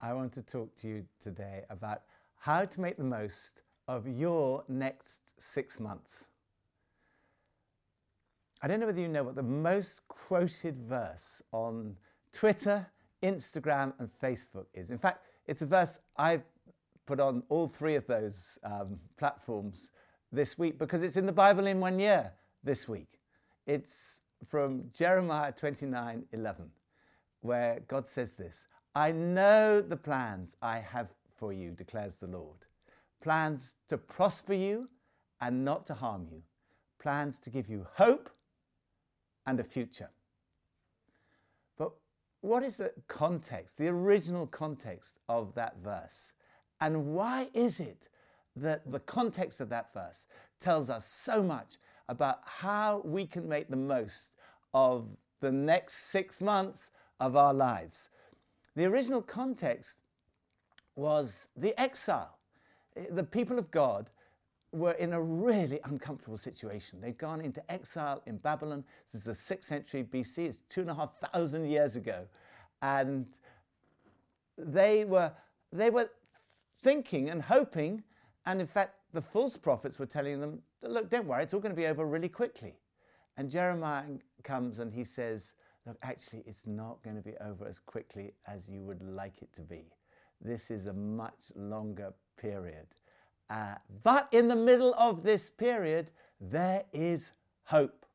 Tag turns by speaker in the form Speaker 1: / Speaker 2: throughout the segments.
Speaker 1: I want to talk to you today about how to make the most of your next six months. I don't know whether you know what the most quoted verse on Twitter, Instagram, and Facebook is. In fact, it's a verse I've put on all three of those um, platforms this week because it's in the Bible in one year this week. It's from Jeremiah 29 11, where God says this I know the plans I have for you, declares the Lord. Plans to prosper you and not to harm you. Plans to give you hope and a future. But what is the context, the original context of that verse? And why is it that the context of that verse tells us so much about how we can make the most of the next six months of our lives? The original context was the exile. Eh, the people of God were in a really uncomfortable situation. They'd gone into exile in Babylon. This is the 6th century BC, it's two and a half thousand years ago. And they were, they were thinking and hoping, and in fact, the false prophets were telling them, look, don't worry, it's all going to be over really quickly. And Jeremiah comes and he says, actually, it's not going to be over as quickly as you would like it to be. This is a much longer period. Uh, but in the middle of this period, there is hope.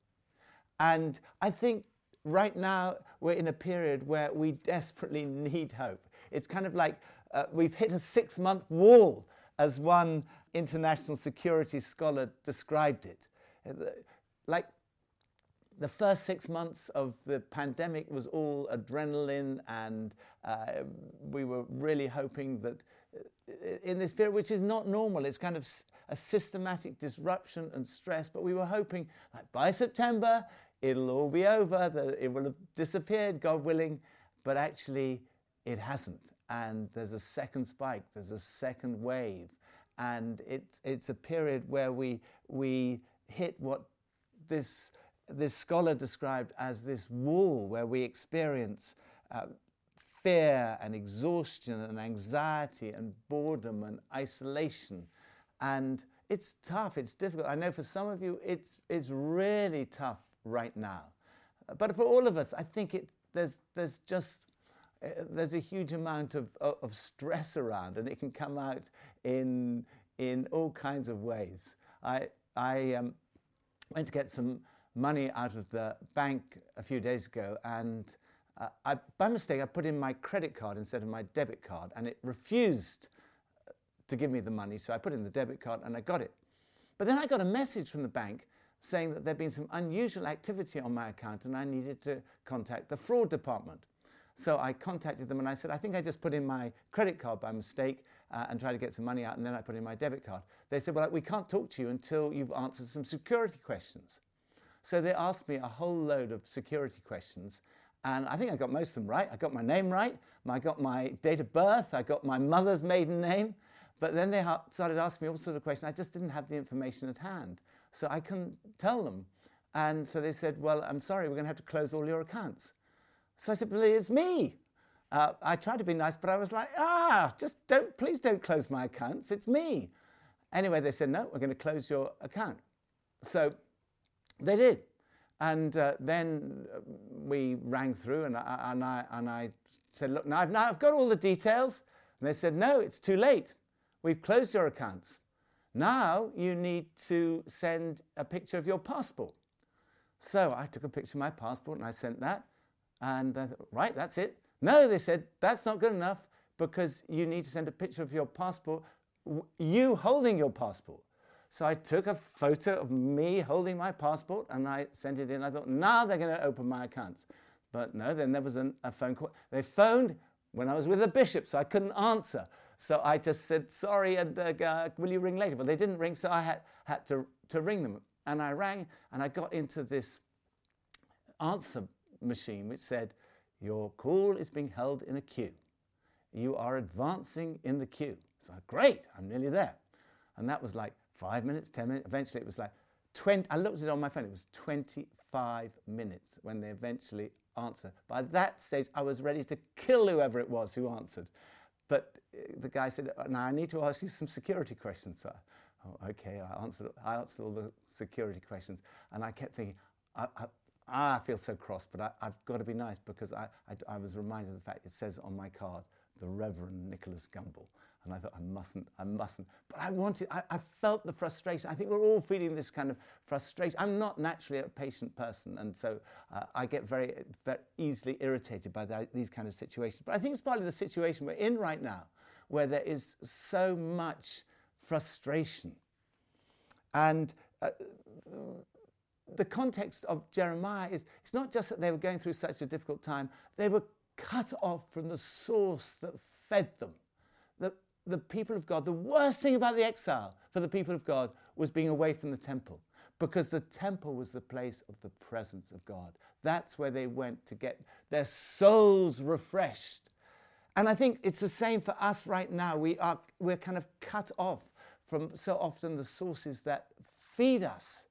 Speaker 1: And I think right now we're in a period where we desperately need hope. It's kind of like uh, we've hit a six month wall, as one international security scholar described it. Uh, like the first six months of the pandemic was all adrenaline, and uh, we were really hoping that uh, in this period, which is not normal, it's kind of a systematic disruption and stress, but we were hoping like by September it'll all be over, that it will have disappeared, God willing, but actually it hasn't. And there's a second spike, there's a second wave, and it's, it's a period where we, we hit what this this scholar described as this wall where we experience uh, fear and exhaustion and anxiety and boredom and isolation. And it's tough, it's difficult. I know for some of you it's, it's really tough right now. But for all of us, I think it, there's, there's just uh, there's a huge amount of, of, of stress around, and it can come out in, in all kinds of ways. I, I um, went to get some money out of the bank a few days ago and uh, I, by mistake I put in my credit card instead of my debit card and it refused uh, to give me the money so I put in the debit card and I got it. But then I got a message from the bank saying that there'd been some unusual activity on my account and I needed to contact the fraud department. So I contacted them and I said, I think I just put in my credit card by mistake uh, and tried to get some money out and then I put in my debit card. They said, well, we can't talk to you until you've answered some security questions. So they asked me a whole load of security questions. And I think I got most of them right. I got my name right. I got my date of birth. I got my mother's maiden name. But then they started asking me all sorts of questions. I just didn't have the information at hand. So I couldn't tell them. And so they said, Well, I'm sorry, we're going to have to close all your accounts. So I said, Well, it's me. Uh, I tried to be nice, but I was like, Ah, just don't, please don't close my accounts. It's me. Anyway, they said, No, we're going to close your account. So they did. And uh, then uh, we rang through, and I, and, I, and I said, Look, now I've, now I've got all the details. And they said, No, it's too late. We've closed your accounts. Now you need to send a picture of your passport. So I took a picture of my passport and I sent that. And I thought, right, that's it. No, they said, that's not good enough because you need to send a picture of your passport, you holding your passport. So I took a photo of me holding my passport and I sent it in. I thought, now they're going to open my accounts. But no, then there was an, a phone call. They phoned when I was with the bishop, so I couldn't answer. So I just said, sorry, and uh, will you ring later? But they didn't ring, so I had, had to, to ring them. And I rang and I got into this answer machine which said, your call is being held in a queue. You are advancing in the queue. So great, I'm nearly there. And that was like five minutes, 10 minutes. Eventually, it was like 20. I looked at it on my phone, it was 25 minutes when they eventually answered. By that stage, I was ready to kill whoever it was who answered. but uh, the guy said, now I need to ask you some security questions, sir. Oh, okay, I answered, I answered all the security questions. And I kept thinking, I, I, I feel so cross, but I, have got to be nice because I, I, I, was reminded of the fact it says on my card, the Reverend Nicholas Gumbel. And I thought, I mustn't, I mustn't. But I wanted, I, I, felt the frustration. I think we're all feeling this kind of frustration. I'm not naturally a patient person, and so uh, I get very, very easily irritated by that, these kind of situations. But I think it's partly the situation we're in right now, where there is so much frustration. And uh, the context of Jeremiah is it's not just that they were going through such a difficult time, they were cut off from the source that fed them the the people of God, the worst thing about the exile for the people of God was being away from the temple because the temple was the place of the presence of God. That's where they went to get their souls refreshed. And I think it's the same for us right now. We are we're kind of cut off from so often the sources that feed us,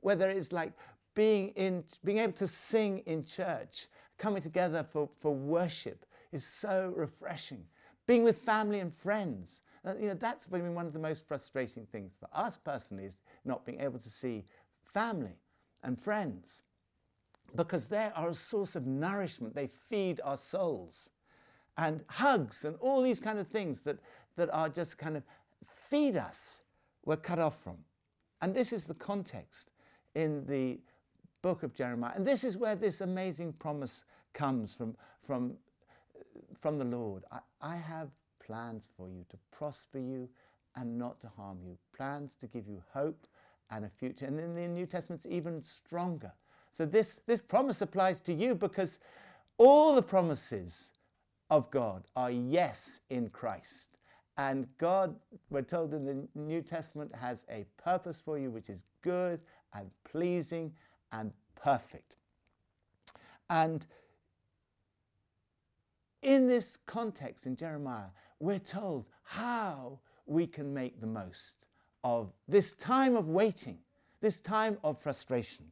Speaker 1: whether it's like being in being able to sing in church, coming together for, for worship is so refreshing being with family and friends. Uh, you know, that's been one of the most frustrating things for us personally is not being able to see family and friends because they are a source of nourishment. They feed our souls. And hugs and all these kind of things that, that are just kind of feed us, we're cut off from. And this is the context in the book of Jeremiah. And this is where this amazing promise comes from, from from the Lord. I, I have plans for you to prosper you and not to harm you, plans to give you hope and a future. And in the New Testament, it's even stronger. So this, this promise applies to you because all the promises of God are yes in Christ. And God, we're told in the New Testament, has a purpose for you which is good and pleasing and perfect. And in this context in Jeremiah, we're told how we can make the most of this time of waiting, this time of frustration.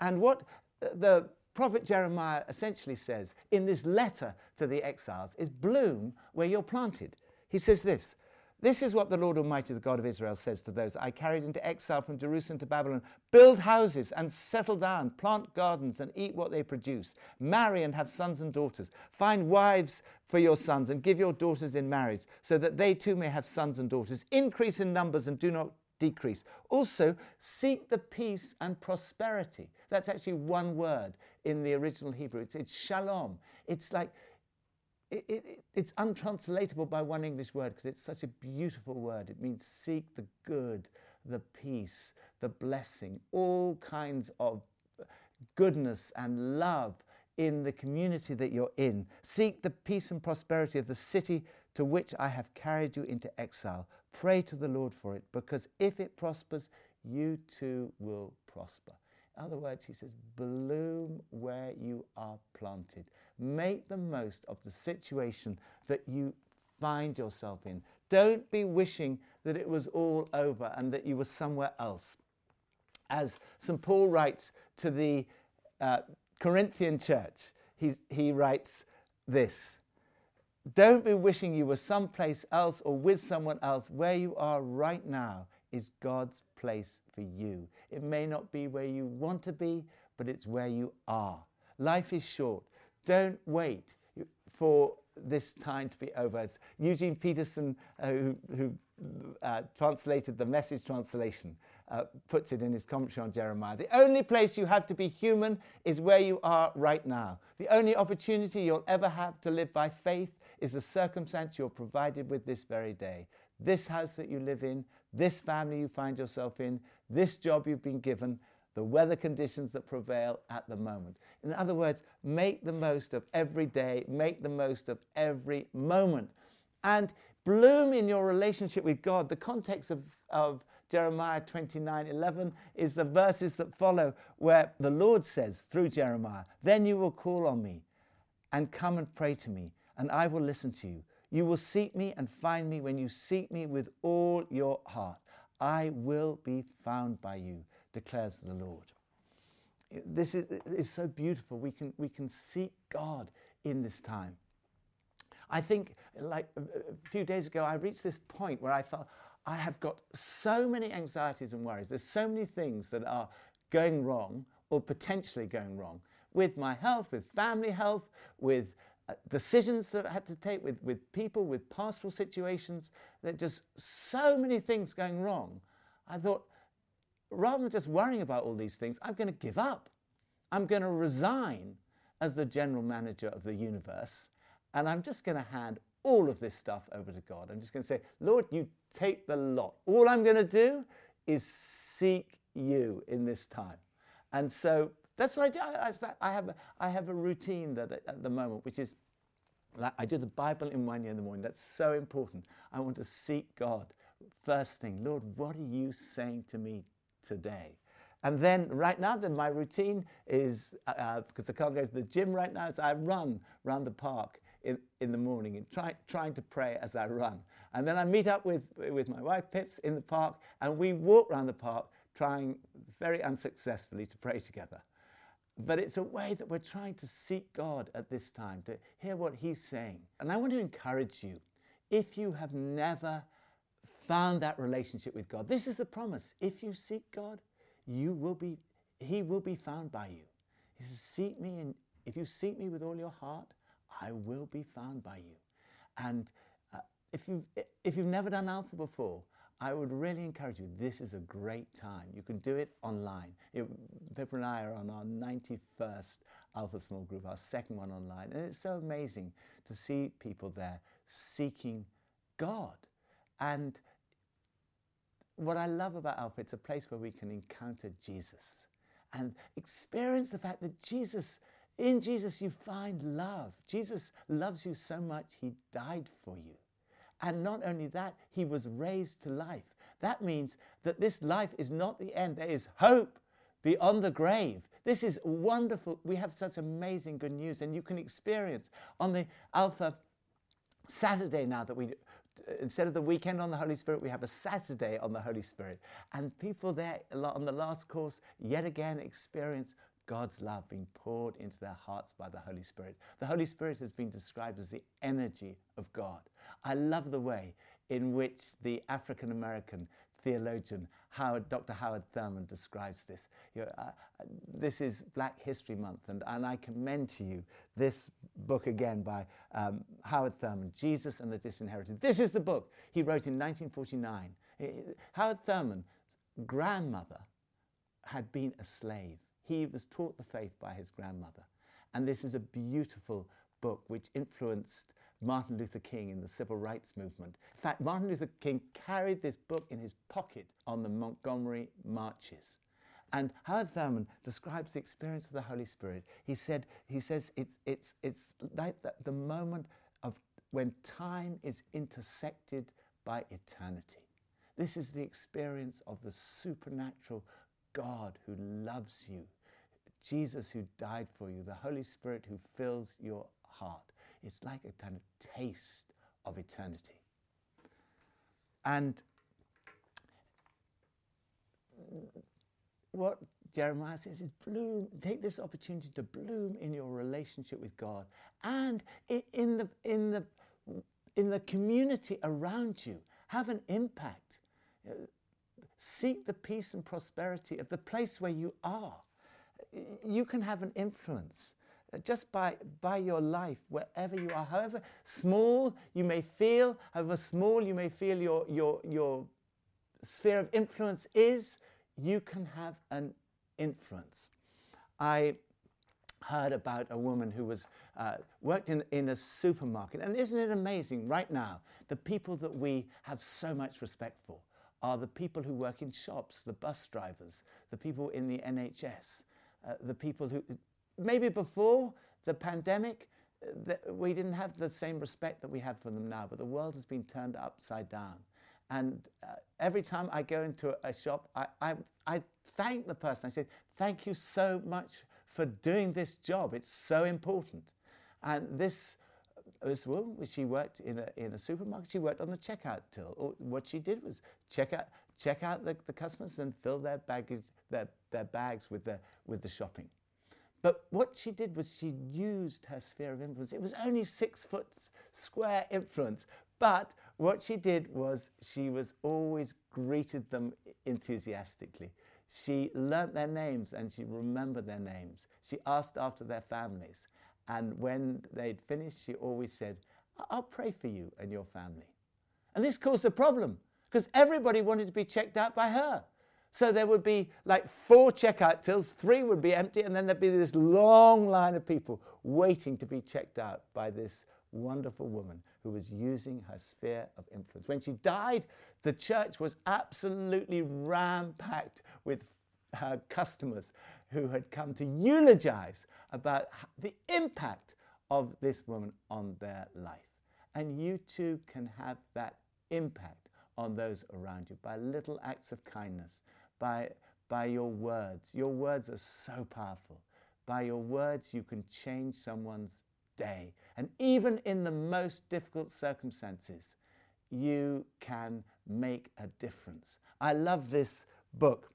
Speaker 1: And what uh, the prophet Jeremiah essentially says in this letter to the exiles is bloom where you're planted. He says this this is what the Lord Almighty, the God of Israel, says to those I carried into exile from Jerusalem to Babylon build houses and settle down, plant gardens and eat what they produce, marry and have sons and daughters, find wives for your sons and give your daughters in marriage, so that they too may have sons and daughters. Increase in numbers and do not decrease. Also, seek the peace and prosperity. That's actually one word in the original Hebrew. It's, it's shalom. It's like it, it, it's untranslatable by one English word because it's such a beautiful word. It means seek the good, the peace, the blessing, all kinds of goodness and love in the community that you're in. Seek the peace and prosperity of the city to which I have carried you into exile. Pray to the Lord for it, because if it prospers, you too will prosper. In other words, he says, bloom where you are planted. Make the most of the situation that you find yourself in. Don't be wishing that it was all over and that you were somewhere else. As St. Paul writes to the uh, Corinthian church, he, he writes this Don't be wishing you were someplace else or with someone else. Where you are right now is God's place for you. It may not be where you want to be, but it's where you are. Life is short. Don't wait for this time to be over. Eugene Peterson, uh, who, who uh, translated the message translation, uh, puts it in his commentary on Jeremiah. The only place you have to be human is where you are right now. The only opportunity you'll ever have to live by faith is the circumstance you're provided with this very day. This house that you live in, this family you find yourself in, this job you've been given, the weather conditions that prevail at the moment. In other words, make the most of every day, make the most of every moment, and bloom in your relationship with God. The context of, of Jeremiah 29 11 is the verses that follow, where the Lord says through Jeremiah, Then you will call on me and come and pray to me, and I will listen to you. You will seek me and find me when you seek me with all your heart. I will be found by you declares the Lord. This is, is so beautiful. We can, we can seek God in this time. I think, like a few days ago, I reached this point where I felt I have got so many anxieties and worries. There's so many things that are going wrong or potentially going wrong with my health, with family health, with uh, decisions that I had to take with, with people, with pastoral situations. There just so many things going wrong. I thought, rather than just worrying about all these things, I'm going to give up. I'm going to resign as the general manager of the universe, and I'm just going to hand all of this stuff over to God. I'm just going to say, Lord, you take the lot. All I'm going to do is seek you in this time. And so that's what I do. I, I, have, a, I have a routine that at the moment, which is like I do the Bible in one year in the morning. That's so important. I want to seek God. First thing, Lord, what are you saying to me today? And then right now, then my routine is uh, uh, because I can't go to the gym right now, so I run around the park in, in the morning and try, trying to pray as I run. And then I meet up with, with my wife Pips in the park and we walk around the park trying very unsuccessfully to pray together. But it's a way that we're trying to seek God at this time, to hear what He's saying. And I want to encourage you if you have never found that relationship with God, this is the promise. If you seek God, you will be, He will be found by you. He says, Seek me, and if you seek me with all your heart, I will be found by you. And uh, if, you've, if you've never done Alpha before, I would really encourage you. This is a great time. You can do it online. It, Pippa and I are on our 91st Alpha Small Group, our second one online. And it's so amazing to see people there seeking God. And what I love about Alpha, it's a place where we can encounter Jesus and experience the fact that Jesus, in Jesus, you find love. Jesus loves you so much, he died for you. And not only that, he was raised to life. That means that this life is not the end. There is hope beyond the grave. This is wonderful. We have such amazing good news, and you can experience on the Alpha Saturday now that we instead of the weekend on the Holy Spirit, we have a Saturday on the Holy Spirit. And people there on the last course yet again experience God's love being poured into their hearts by the Holy Spirit. The Holy Spirit has been described as the energy of God. I love the way in which the African American theologian Howard, Dr. Howard Thurman describes this. You know, uh, this is Black History Month, and, and I commend to you this book again by um, Howard Thurman, Jesus and the Disinherited. This is the book he wrote in 1949. Howard Thurman's grandmother had been a slave. He was taught the faith by his grandmother. And this is a beautiful book which influenced Martin Luther King in the civil rights movement. In fact, Martin Luther King carried this book in his pocket on the Montgomery marches. And Howard Thurman describes the experience of the Holy Spirit. He said, he says it's, it's, it's like the, the moment of when time is intersected by eternity. This is the experience of the supernatural God who loves you Jesus who died for you, the Holy Spirit who fills your heart. It's like a kind of taste of eternity. And what Jeremiah says is bloom, take this opportunity to bloom in your relationship with God and in the, in the, in the community around you. Have an impact. Seek the peace and prosperity of the place where you are you can have an influence just by, by your life, wherever you are, however small you may feel, however small you may feel your, your, your sphere of influence is, you can have an influence. I heard about a woman who was uh, worked in, in a supermarket, and isn't it amazing right now, the people that we have so much respect for are the people who work in shops, the bus drivers, the people in the NHS, uh, the people who, maybe before the pandemic, we didn't have the same respect that we have for them now, but the world has been turned upside down. And uh, every time I go into a, a shop, I, I, I thank the person. I say, Thank you so much for doing this job. It's so important. And this, this woman, she worked in a, in a supermarket, she worked on the checkout till. What she did was check out, check out the, the customers and fill their baggage, their, their bags with the, with the shopping. But what she did was she used her sphere of influence. It was only six foot square influence, but what she did was she was always greeted them enthusiastically. She learnt their names and she remembered their names. She asked after their families. And when they'd finished, she always said, I'll pray for you and your family. And this caused a problem because everybody wanted to be checked out by her. So there would be like four checkout tills, three would be empty, and then there'd be this long line of people waiting to be checked out by this wonderful woman who was using her sphere of influence. When she died, the church was absolutely ram packed with her customers who had come to eulogize about the impact of this woman on their life. And you too can have that impact on those around you by little acts of kindness, by, by your words. Your words are so powerful. By your words, you can change someone's day. And even in the most difficult circumstances, you can make a difference. I love this book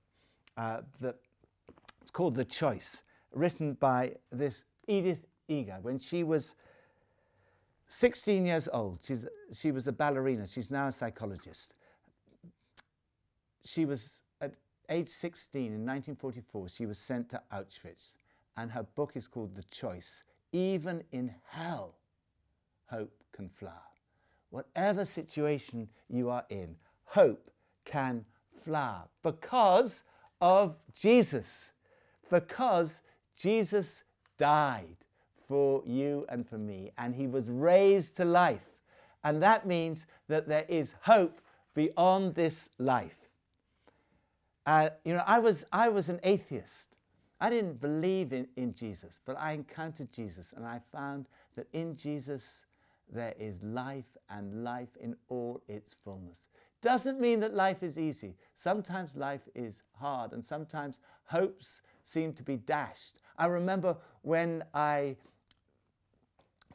Speaker 1: uh, that it's called The Choice, written by this Edith Eger when she was 16 years old. She's, she was a ballerina. She's now a psychologist. She was at age 16 in 1944, she was sent to Auschwitz. And her book is called The Choice. Even in hell, hope can flower. Whatever situation you are in, hope can flower because of Jesus. Because Jesus died for you and for me, and he was raised to life. And that means that there is hope beyond this life. Uh, you know, I was, I was an atheist. I didn't believe in, in Jesus, but I encountered Jesus and I found that in Jesus there is life and life in all its fullness. Doesn't mean that life is easy. Sometimes life is hard and sometimes hopes seem to be dashed. I remember when I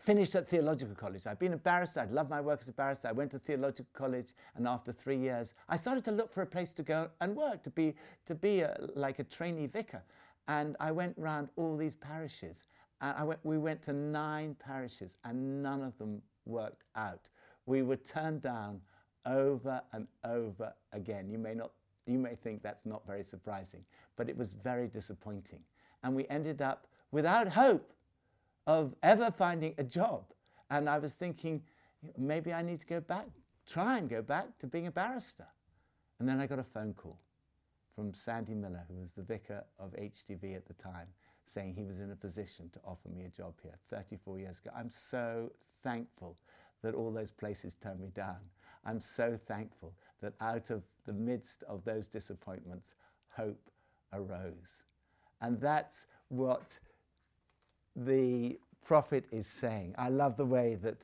Speaker 1: finished at theological college. I'd been a barrister. I'd loved my work as a barrister. I went to theological college, and after three years, I started to look for a place to go and work, to be, to be a, like a trainee vicar. And I went round all these parishes. And I went, we went to nine parishes, and none of them worked out. We were turned down over and over again. You may not, you may think that's not very surprising, but it was very disappointing. And we ended up without hope of ever finding a job. And I was thinking, maybe I need to go back, try and go back to being a barrister. And then I got a phone call from Sandy Miller, who was the vicar of HTB at the time, saying he was in a position to offer me a job here 34 years ago. I'm so thankful that all those places turned me down. I'm so thankful that out of the midst of those disappointments, hope arose. And that's what the prophet is saying. I love the way that,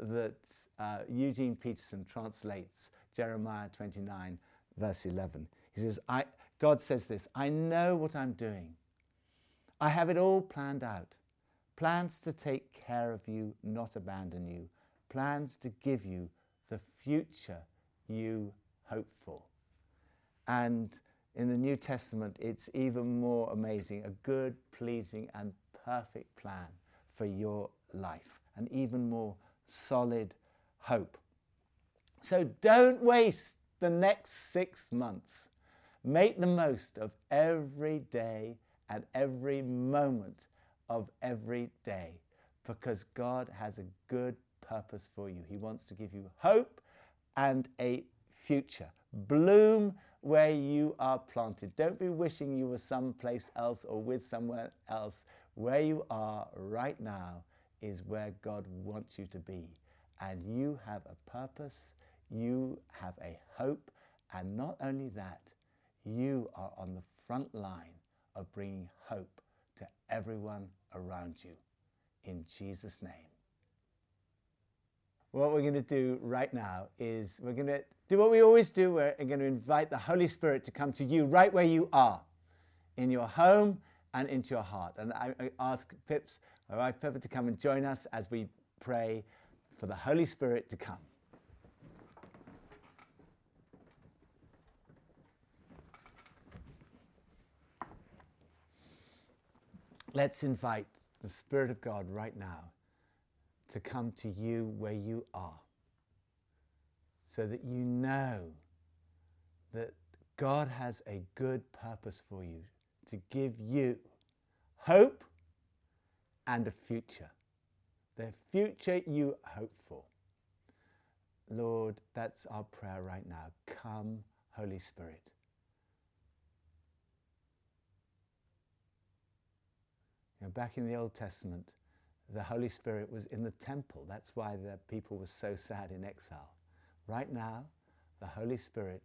Speaker 1: that uh, Eugene Peterson translates Jeremiah 29, verse 11. He says, I, God says this I know what I'm doing. I have it all planned out. Plans to take care of you, not abandon you. Plans to give you the future you hope for. And in the New Testament, it's even more amazing a good, pleasing, and perfect plan for your life, an even more solid hope. So don't waste the next six months. Make the most of every day and every moment of every day because God has a good purpose for you. He wants to give you hope and a future. Bloom where you are planted. Don't be wishing you were someplace else or with someone else. Where you are right now is where God wants you to be. And you have a purpose, you have a hope, and not only that, you are on the front line of bringing hope to everyone around you. In Jesus' name. What we're going to do right now is we're going to do what we always do. We're going to invite the Holy Spirit to come to you right where you are, in your home and into your heart. And I, ask Pips, my wife Pippa, to come and join us as we pray for the Holy Spirit to come. Let's invite the Spirit of God right now to come to you where you are so that you know that God has a good purpose for you to give you hope and a future. The future you hope for. Lord, that's our prayer right now. Come, Holy Spirit. You know, back in the Old Testament, the Holy Spirit was in the temple. That's why the people were so sad in exile. Right now, the Holy Spirit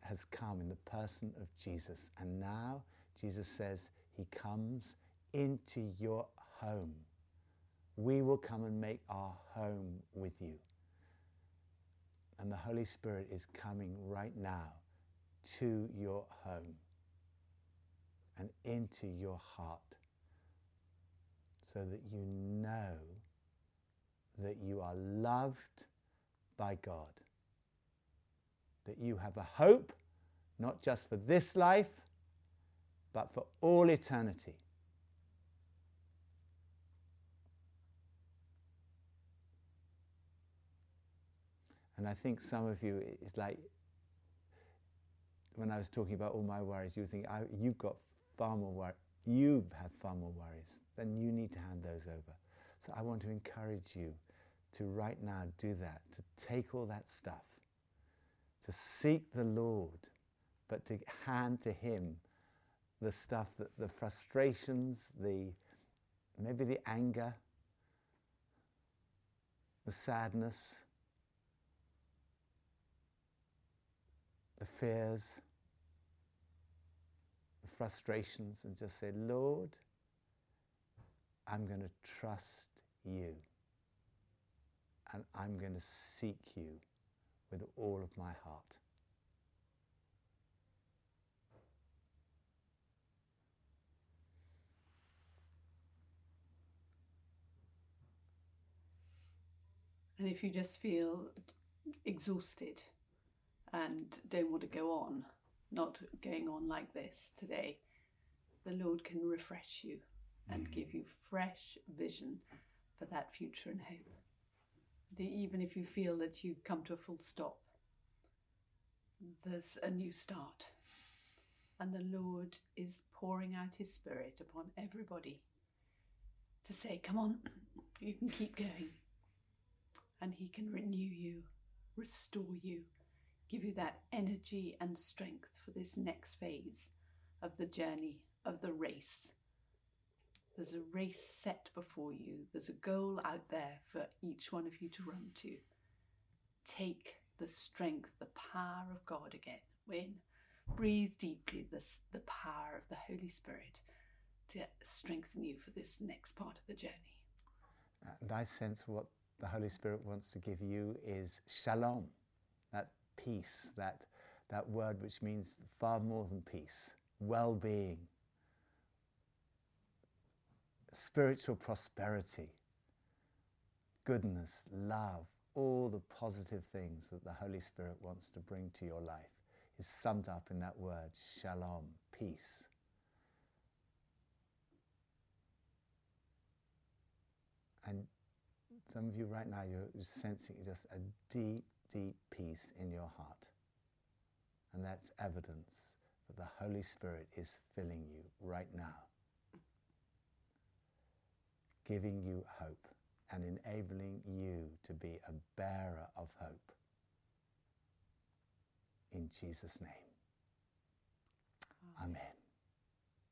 Speaker 1: has come in the person of Jesus. And now Jesus says he comes into your home. We will come and make our home with you. And the Holy Spirit is coming right now to your home and into your heart so that you know that you are loved by God, that you have a hope not just for this life, but for all eternity. And I think some of you, it's like when I was talking about all my worries, you think, you've got far more worries. You have far more worries. Then you need to hand those over. So I want to encourage you to right now do that, to take all that stuff, to seek the Lord, but to hand to Him the stuff that the frustrations, the maybe the anger, the sadness, the fears, the frustrations, and just say, Lord, I'm going to trust you. And I'm going to seek you with all of my heart.
Speaker 2: And if you just feel exhausted and don't want to go on, not going on like this today, the Lord can refresh you and mm. give you fresh vision for that future and hope. Even if you feel that you've come to a full stop, there's a new start. And the Lord is pouring out His Spirit upon everybody to say, Come on, you can keep going. And He can renew you, restore you, give you that energy and strength for this next phase of the journey, of the race. There's a race set before you, there's a goal out there for each one of you to run to. Take the strength, the power of God again. Win. breathe deeply this, the power of the Holy Spirit to strengthen you for this next part of the journey.
Speaker 1: Uh, and I sense what the Holy Spirit wants to give you is shalom, that peace, that, that word which means far more than peace, well being, spiritual prosperity, goodness, love, all the positive things that the Holy Spirit wants to bring to your life is summed up in that word, shalom, peace. And some of you right now, you're sensing just a deep, deep peace in your heart. And that's evidence that the Holy Spirit is filling you right now, giving you hope and enabling you to be a bearer of hope. In Jesus' name. Amen. Amen.